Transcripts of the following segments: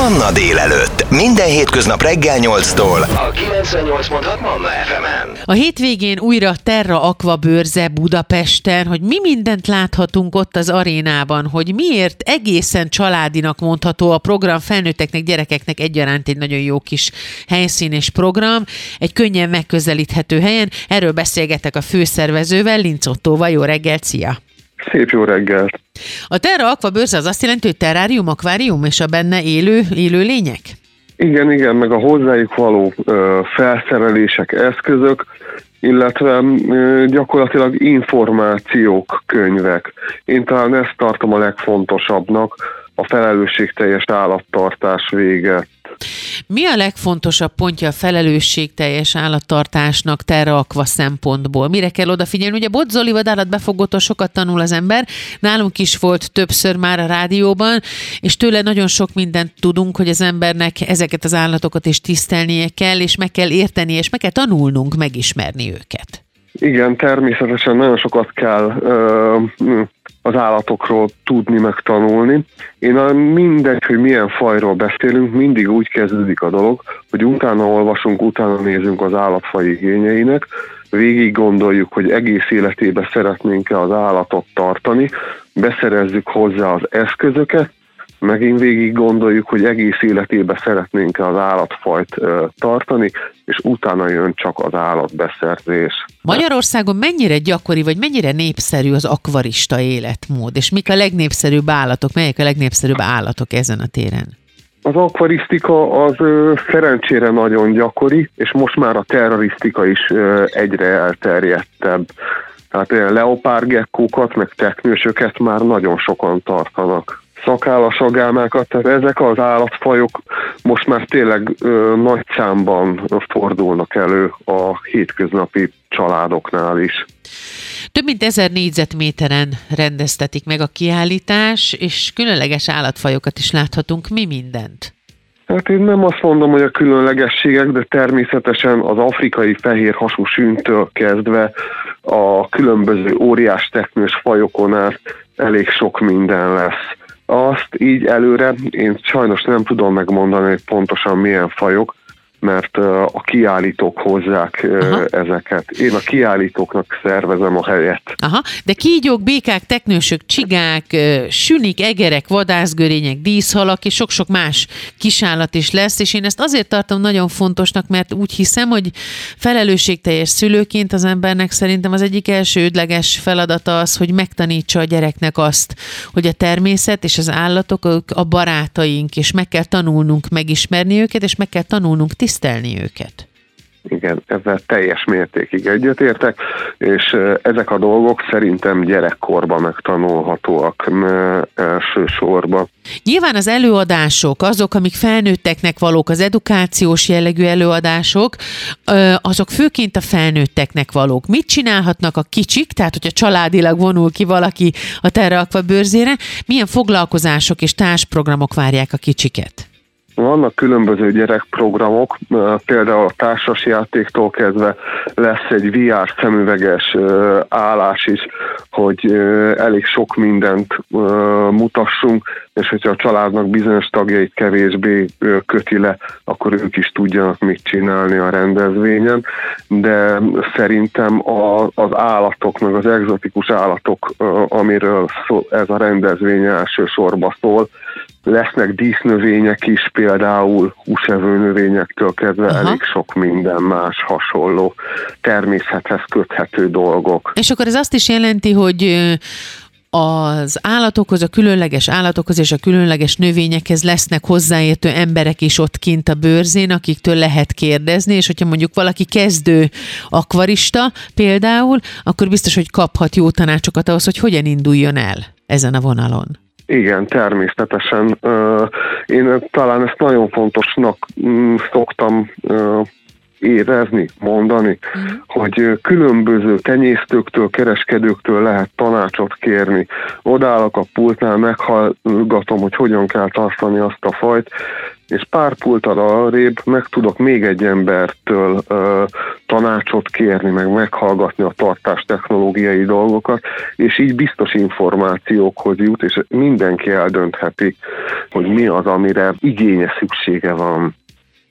Manna délelőtt. Minden hétköznap reggel 8-tól. A 98.6 Manna FM-en. A hétvégén újra Terra Aqua bőrze Budapesten, hogy mi mindent láthatunk ott az arénában, hogy miért egészen családinak mondható a program felnőtteknek, gyerekeknek egyaránt egy nagyon jó kis helyszín és program, egy könnyen megközelíthető helyen. Erről beszélgetek a főszervezővel, Linc Ottóval. Jó reggelt, szia! Szép jó reggelt! A Terra Aqua bőrze az azt jelenti, hogy terrárium, akvárium és a benne élő, élő lények? Igen, igen, meg a hozzájuk való ö, felszerelések, eszközök, illetve ö, gyakorlatilag információk, könyvek. Én talán ezt tartom a legfontosabbnak, a felelősségteljes állattartás vége. Mi a legfontosabb pontja a felelősségteljes állattartásnak Terra Aqua szempontból? Mire kell odafigyelni? Ugye Bodzoli vadállatbefogótól sokat tanul az ember, nálunk is volt többször már a rádióban, és tőle nagyon sok mindent tudunk, hogy az embernek ezeket az állatokat is tisztelnie kell, és meg kell érteni, és meg kell tanulnunk megismerni őket. Igen, természetesen nagyon sokat kell ö, az állatokról tudni, meg tanulni. Én a mindegy, hogy milyen fajról beszélünk, mindig úgy kezdődik a dolog, hogy utána olvasunk, utána nézünk az állatfaj igényeinek, végig gondoljuk, hogy egész életében szeretnénk-e az állatot tartani, beszerezzük hozzá az eszközöket, megint végig gondoljuk, hogy egész életében szeretnénk az állatfajt tartani, és utána jön csak az állatbeszerzés. Magyarországon mennyire gyakori, vagy mennyire népszerű az akvarista életmód, és mik a legnépszerűbb állatok, melyek a legnépszerűbb állatok ezen a téren? Az akvarisztika az ö, szerencsére nagyon gyakori, és most már a terrorisztika is ö, egyre elterjedtebb. Tehát ilyen leopárgekkókat, meg teknősöket már nagyon sokan tartanak szakállas agálmákat, tehát ezek az állatfajok most már tényleg ö, nagy számban fordulnak elő a hétköznapi családoknál is. Több mint ezer négyzetméteren rendeztetik meg a kiállítás, és különleges állatfajokat is láthatunk. Mi mindent? Hát én nem azt mondom, hogy a különlegességek, de természetesen az afrikai fehér hasú sűntől kezdve a különböző óriás teknős fajokon át elég sok minden lesz azt így előre én sajnos nem tudom megmondani, hogy pontosan milyen fajok, mert a kiállítók hozzák Aha. ezeket. Én a kiállítóknak szervezem a helyet. Aha, de kígyók, békák, teknősök, csigák, sünik, egerek, vadászgörények, díszhalak és sok-sok más kisállat is lesz, és én ezt azért tartom nagyon fontosnak, mert úgy hiszem, hogy felelősségteljes szülőként az embernek szerintem az egyik első ödleges feladata az, hogy megtanítsa a gyereknek azt, hogy a természet és az állatok a barátaink, és meg kell tanulnunk megismerni őket, és meg kell tanulnunk tisztelni tisztelni őket. Igen, ezzel teljes mértékig egyetértek, és ezek a dolgok szerintem gyerekkorban megtanulhatóak elsősorban. Nyilván az előadások, azok, amik felnőtteknek valók, az edukációs jellegű előadások, azok főként a felnőtteknek valók. Mit csinálhatnak a kicsik, tehát hogyha családilag vonul ki valaki a Terra bőrzére, milyen foglalkozások és társprogramok várják a kicsiket? Vannak különböző gyerekprogramok, például a társasjátéktól kezdve lesz egy VR szemüveges állás is, hogy elég sok mindent mutassunk, és hogyha a családnak bizonyos tagjait kevésbé köti le, akkor ők is tudjanak mit csinálni a rendezvényen, de szerintem az állatok, meg az egzotikus állatok, amiről ez a rendezvény elsősorban szól, lesznek dísznövények is, például húsevő növényektől kezdve Aha. elég sok minden más hasonló természethez köthető dolgok. És akkor ez azt is jelenti, hogy az állatokhoz, a különleges állatokhoz és a különleges növényekhez lesznek hozzáértő emberek is ott kint a bőrzén, akiktől lehet kérdezni, és hogyha mondjuk valaki kezdő akvarista például, akkor biztos, hogy kaphat jó tanácsokat ahhoz, hogy hogyan induljon el ezen a vonalon. Igen, természetesen. Én talán ezt nagyon fontosnak mm, szoktam érezni, mondani, uh-huh. hogy különböző tenyésztőktől, kereskedőktől lehet tanácsot kérni. Odállok a pultnál, meghallgatom, hogy hogyan kell tartani azt a fajt, és pár pultal arrébb meg tudok még egy embertől ö, tanácsot kérni, meg meghallgatni a tartás technológiai dolgokat, és így biztos információkhoz jut, és mindenki eldöntheti, hogy mi az, amire igénye szüksége van.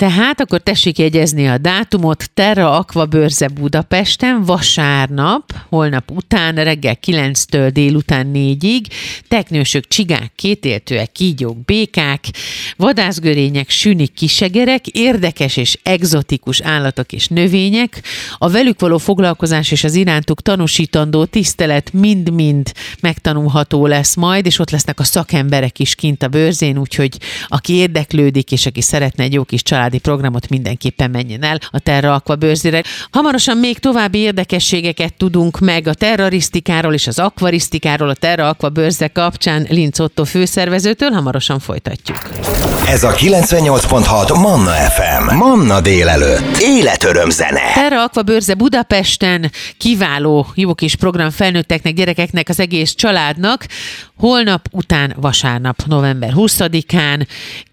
Tehát akkor tessék jegyezni a dátumot, Terra Aqua Bőrze Budapesten, vasárnap, holnap után, reggel 9-től délután 4-ig, teknősök, csigák, kétéltőek, kígyók, békák, vadászgörények, sünik, kisegerek, érdekes és egzotikus állatok és növények, a velük való foglalkozás és az irántuk tanúsítandó tisztelet mind-mind megtanulható lesz majd, és ott lesznek a szakemberek is kint a bőrzén, úgyhogy aki érdeklődik, és aki szeretne egy jó kis család családi programot mindenképpen menjen el a Terra Aqua bőrzére. Hamarosan még további érdekességeket tudunk meg a terrorisztikáról és az akvarisztikáról a Terra Aqua bőrze kapcsán Linz Otto főszervezőtől. Hamarosan folytatjuk. Ez a 98.6 Manna FM. Manna délelőtt. Életöröm zene. Terra Aqua bőrze Budapesten kiváló jó kis program felnőtteknek, gyerekeknek, az egész családnak. Holnap után vasárnap, november 20-án,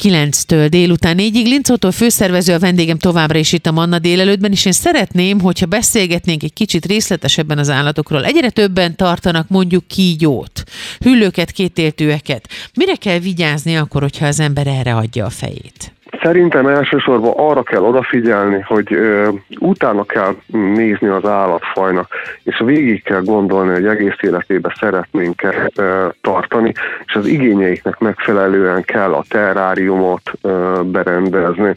9-től délután 4-ig. Linz Otto főszervező a vendégem továbbra is itt a Manna délelőttben, és én szeretném, hogyha beszélgetnénk egy kicsit részletesebben az állatokról. Egyre többen tartanak mondjuk kígyót, hüllőket, kétéltőeket. Mire kell vigyázni akkor, hogyha az ember erre adja a fejét? Szerintem elsősorban arra kell odafigyelni, hogy ö, utána kell nézni az állatfajnak, és végig kell gondolni, hogy egész életében szeretnénk ö, tartani, és az igényeiknek megfelelően kell a terráriumot ö, berendezni.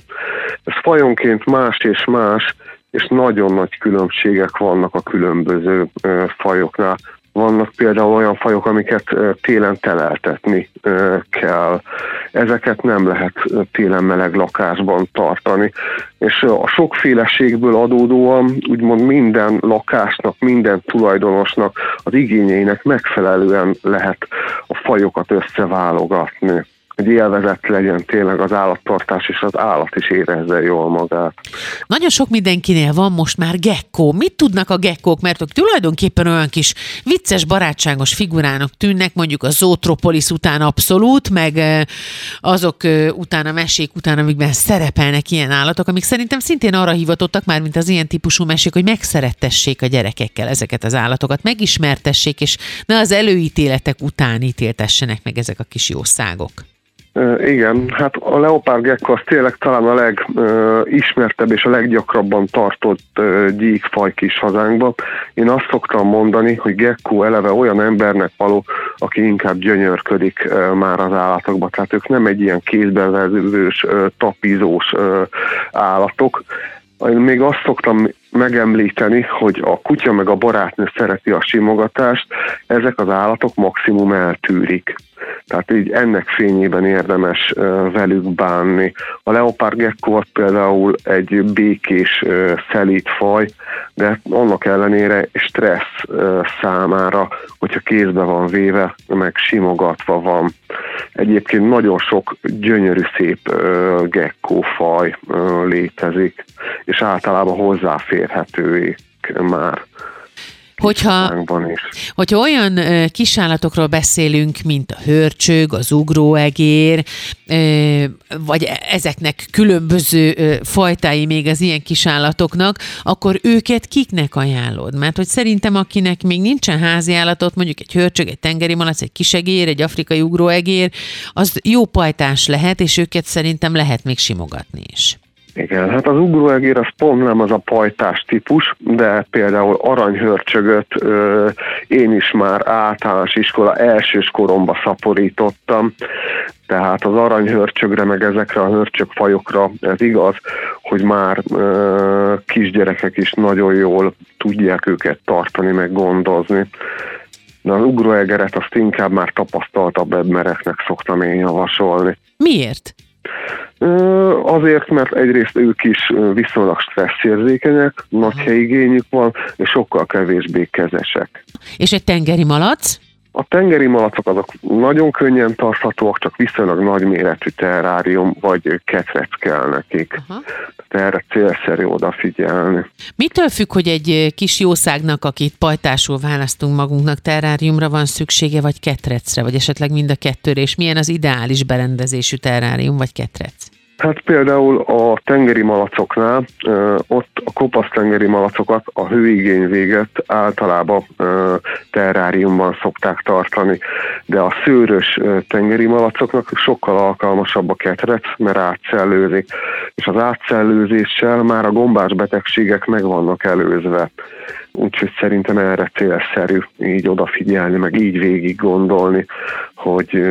Ez fajonként más és más, és nagyon nagy különbségek vannak a különböző ö, fajoknál. Vannak például olyan fajok, amiket télen teleltetni kell. Ezeket nem lehet télen meleg lakásban tartani. És a sokféleségből adódóan úgymond minden lakásnak, minden tulajdonosnak az igényeinek megfelelően lehet a fajokat összeválogatni hogy élvezett legyen tényleg az állattartás, és az állat is érezze jól magát. Nagyon sok mindenkinél van most már gekkó. Mit tudnak a gekkók? Mert ők tulajdonképpen olyan kis vicces, barátságos figurának tűnnek, mondjuk a Zootropolis után abszolút, meg azok után a mesék után, amikben szerepelnek ilyen állatok, amik szerintem szintén arra hivatottak már, mint az ilyen típusú mesék, hogy megszerettessék a gyerekekkel ezeket az állatokat, megismertessék, és ne az előítéletek után ítéltessenek meg ezek a kis jószágok. Igen, hát a leopárd gecko az tényleg talán a legismertebb és a leggyakrabban tartott gyíkfaj kis hazánkban. Én azt szoktam mondani, hogy gecko eleve olyan embernek való, aki inkább gyönyörködik már az állatokba. Tehát ők nem egy ilyen kézbevezős, tapizós állatok. Én még azt szoktam megemlíteni, hogy a kutya meg a barátnő szereti a simogatást, ezek az állatok maximum eltűrik. Tehát így ennek fényében érdemes velük bánni. A leopard például egy békés szelít faj, de annak ellenére stressz számára, hogyha kézbe van véve, meg simogatva van. Egyébként nagyon sok gyönyörű szép gecko faj létezik, és általában hozzáférhetőek már Hogyha, hogyha olyan kisállatokról beszélünk, mint a hörcsög, az ugróegér, vagy ezeknek különböző fajtái még az ilyen kisállatoknak, akkor őket kiknek ajánlod? Mert hogy szerintem akinek még nincsen házi állatot, mondjuk egy hörcsög, egy tengeri malac, egy kisegér, egy afrikai ugróegér, az jó pajtás lehet, és őket szerintem lehet még simogatni is. Igen, hát az ugróegér az pont nem az a pajtás típus, de például aranyhörcsögöt ö, én is már általános iskola elsős koromba szaporítottam, tehát az aranyhörcsögre, meg ezekre a hörcsögfajokra ez igaz, hogy már ö, kisgyerekek is nagyon jól tudják őket tartani, meg gondozni. De az ugróegeret azt inkább már tapasztaltabb embereknek szoktam én javasolni. Miért? Azért, mert egyrészt ők is viszonylag stresszérzékenyek, nagy helyigényük van, és sokkal kevésbé kezesek. És egy tengeri malac? A tengeri malacok azok nagyon könnyen tarthatóak, csak viszonylag nagy méretű terrárium vagy ketrec kell nekik. Aha. Tehát erre célszerű odafigyelni. Mitől függ, hogy egy kis jószágnak, akit pajtásul választunk magunknak, terráriumra van szüksége, vagy ketrecre, vagy esetleg mind a kettőre, és milyen az ideális berendezésű terrárium vagy ketrec? Hát például a tengeri malacoknál, ott a kopasz tengeri malacokat a hőigény véget általában terráriumban szokták tartani, de a szőrös tengeri malacoknak sokkal alkalmasabb a ketrec, mert átszellőzik, és az átszellőzéssel már a gombás betegségek meg vannak előzve. Úgyhogy szerintem erre célszerű így odafigyelni, meg így végig gondolni, hogy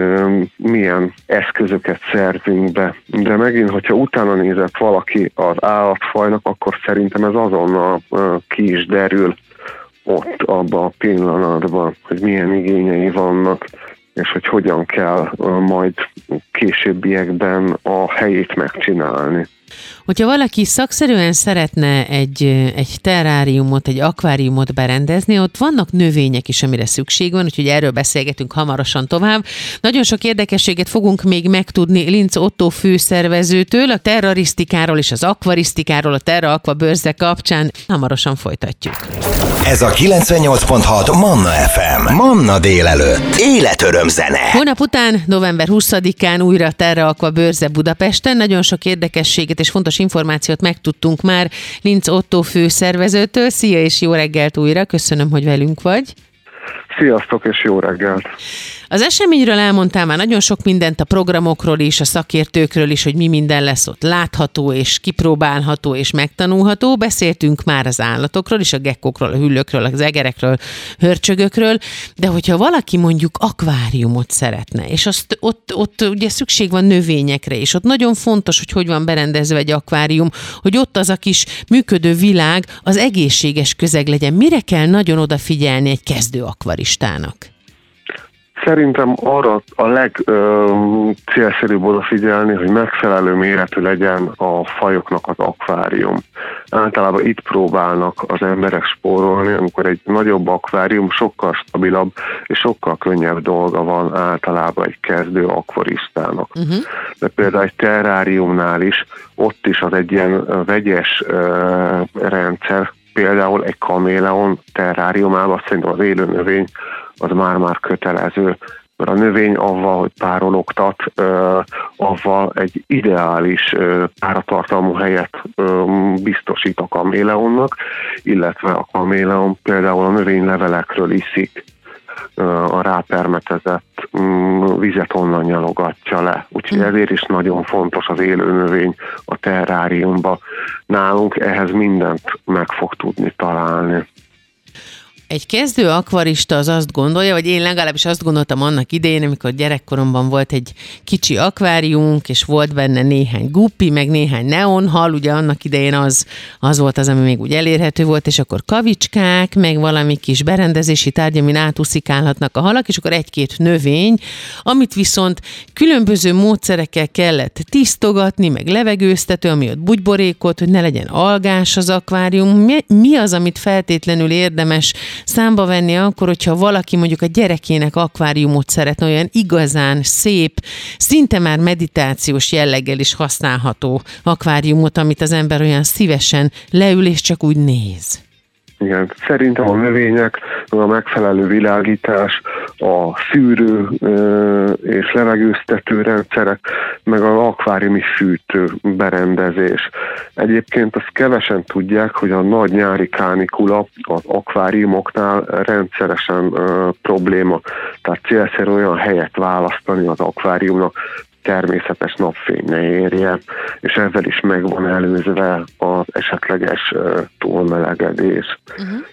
milyen eszközöket szerzünk be. De megint, hogyha utána nézett valaki az állatfajnak, akkor szerintem ez azonnal ki is derül ott abban a pillanatban, hogy milyen igényei vannak, és hogy hogyan kell majd későbbiekben a helyét megcsinálni. Hogyha valaki szakszerűen szeretne egy, egy terráriumot, egy akváriumot berendezni, ott vannak növények is, amire szükség van, úgyhogy erről beszélgetünk hamarosan tovább. Nagyon sok érdekességet fogunk még megtudni Linz Otto főszervezőtől, a terrarisztikáról és az akvarisztikáról, a Terra Aqua bőrze kapcsán. Hamarosan folytatjuk. Ez a 98.6 Manna FM. Manna délelőtt. Életöröm zene. Hónap után, november 20-án újra Terra Aqua bőrze Budapesten. Nagyon sok érdekességet és fontos információt megtudtunk már Linz Otto főszervezőtől. Szia és jó reggelt újra, köszönöm, hogy velünk vagy. Sziasztok és jó reggelt! Az eseményről elmondtál már nagyon sok mindent a programokról is, a szakértőkről is, hogy mi minden lesz ott látható és kipróbálható és megtanulható. Beszéltünk már az állatokról is, a gekkokról, a hüllőkről, az egerekről, hörcsögökről, de hogyha valaki mondjuk akváriumot szeretne, és azt ott, ott ugye szükség van növényekre, és ott nagyon fontos, hogy hogy van berendezve egy akvárium, hogy ott az a kis működő világ, az egészséges közeg legyen. Mire kell nagyon odafigyelni egy kezdő akvaristának? Szerintem arra a legcélszerűbb odafigyelni, hogy megfelelő méretű legyen a fajoknak az akvárium. Általában itt próbálnak az emberek spórolni, amikor egy nagyobb akvárium sokkal stabilabb és sokkal könnyebb dolga van általában egy kezdő akvaristának. Uh-huh. De például egy terráriumnál is, ott is az egy ilyen vegyes uh, rendszer, például egy kaméleon terráriumában szerintem az élő növény az már-már kötelező, mert a növény avval, hogy párologtat, avval egy ideális páratartalmú helyet biztosít a kaméleonnak, illetve a kaméleon például a növénylevelekről iszik a rápermetezett mm, vizet onnan nyalogatja le. Úgyhogy hm. ezért is nagyon fontos az élő növény a terráriumba. Nálunk ehhez mindent meg fog tudni találni. Egy kezdő akvarista az azt gondolja, vagy én legalábbis azt gondoltam annak idején, amikor gyerekkoromban volt egy kicsi akváriumunk, és volt benne néhány guppi, meg néhány neonhal, ugye annak idején az, az volt az, ami még úgy elérhető volt, és akkor kavicskák, meg valami kis berendezési tárgy, amin átuszikálhatnak a halak, és akkor egy-két növény, amit viszont különböző módszerekkel kellett tisztogatni, meg levegőztető, ami ott bugyborékot, hogy ne legyen algás az akvárium. Mi, mi az, amit feltétlenül érdemes számba venni akkor, hogyha valaki mondjuk a gyerekének akváriumot szeretne, olyan igazán szép, szinte már meditációs jelleggel is használható akváriumot, amit az ember olyan szívesen leül és csak úgy néz. Igen, szerintem a növények, a megfelelő világítás, a szűrő és levegőztető rendszerek, meg az akváriumi fűtő berendezés. Egyébként azt kevesen tudják, hogy a nagy nyári kánikula az akváriumoknál rendszeresen probléma. Tehát célszerű olyan helyet választani az akváriumnak, természetes napfény ne érje, és ezzel is meg van előzve az esetleges túlmelegedés. Uh-huh.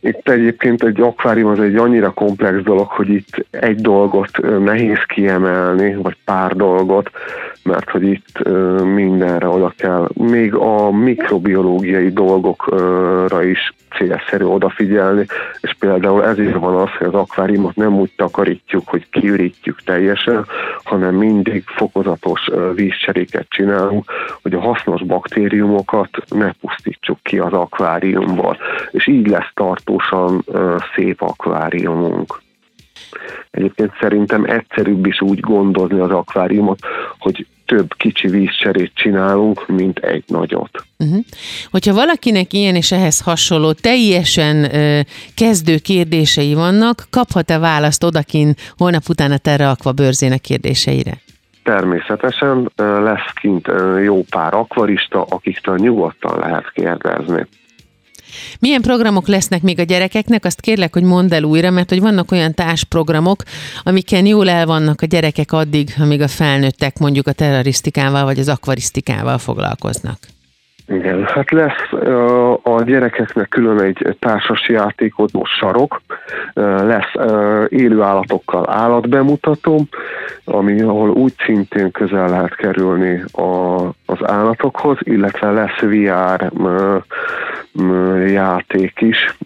Itt egyébként egy akvárium az egy annyira komplex dolog, hogy itt egy dolgot nehéz kiemelni, vagy pár dolgot, mert hogy itt mindenre oda kell, még a mikrobiológiai dolgokra is célszerű odafigyelni, és például ezért van az, hogy az akváriumot nem úgy takarítjuk, hogy kiürítjük teljesen, hanem mindig fokozatos vízcseréket csinálunk, hogy a hasznos baktériumokat ne pusztítsuk ki az akváriumból, és így lesz tartósan szép akváriumunk. Egyébként szerintem egyszerűbb is úgy gondozni az akváriumot, hogy több kicsi vízcserét csinálunk, mint egy nagyot. Uh-huh. Hogyha valakinek ilyen és ehhez hasonló teljesen uh, kezdő kérdései vannak, kaphat-e választ odakin holnap után a Terra Aqua bőrzének kérdéseire? természetesen lesz kint jó pár akvarista, akiktől nyugodtan lehet kérdezni. Milyen programok lesznek még a gyerekeknek? Azt kérlek, hogy mondd el újra, mert hogy vannak olyan társprogramok, amiken jól el vannak a gyerekek addig, amíg a felnőttek mondjuk a terrorisztikával vagy az akvarisztikával foglalkoznak. Igen, hát lesz a gyerekeknek külön egy társas játékodó sarok, lesz élő állatokkal állatbemutató, ami ahol úgy szintén közel lehet kerülni a, az állatokhoz, illetve lesz VR játék is,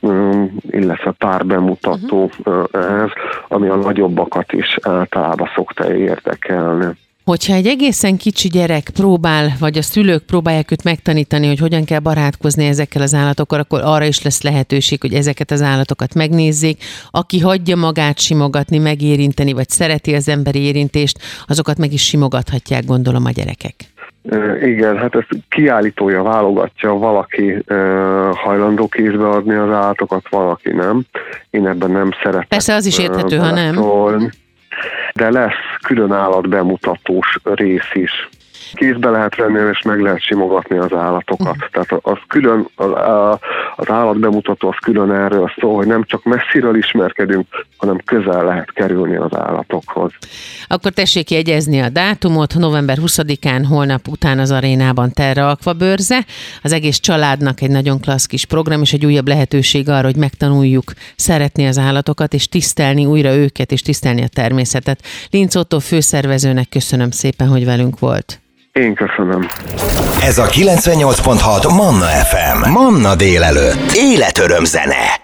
illetve pár bemutató uh-huh. ehhez, ami a nagyobbakat is általában szokta érdekelni. Hogyha egy egészen kicsi gyerek próbál, vagy a szülők próbálják őt megtanítani, hogy hogyan kell barátkozni ezekkel az állatokkal, akkor arra is lesz lehetőség, hogy ezeket az állatokat megnézzék. Aki hagyja magát simogatni, megérinteni, vagy szereti az emberi érintést, azokat meg is simogathatják, gondolom a gyerekek. Igen, hát ezt kiállítója válogatja, valaki hajlandó kézbe adni az állatokat, valaki nem. Én ebben nem szeretek. Persze az is érthető, ha nem. De lesz külön állatbemutatós rész is kézbe lehet venni, és meg lehet simogatni az állatokat. Uh-huh. Tehát az külön, az, az állatbemutató az külön erről szól, hogy nem csak messziről ismerkedünk, hanem közel lehet kerülni az állatokhoz. Akkor tessék jegyezni a dátumot, november 20-án, holnap után az arénában Terra Aqua bőrze. Az egész családnak egy nagyon klassz kis program, és egy újabb lehetőség arra, hogy megtanuljuk szeretni az állatokat, és tisztelni újra őket, és tisztelni a természetet. Linc Otto főszervezőnek köszönöm szépen, hogy velünk volt. Én köszönöm. Ez a 98.6 Manna FM. Manna délelőtt. Életöröm zene.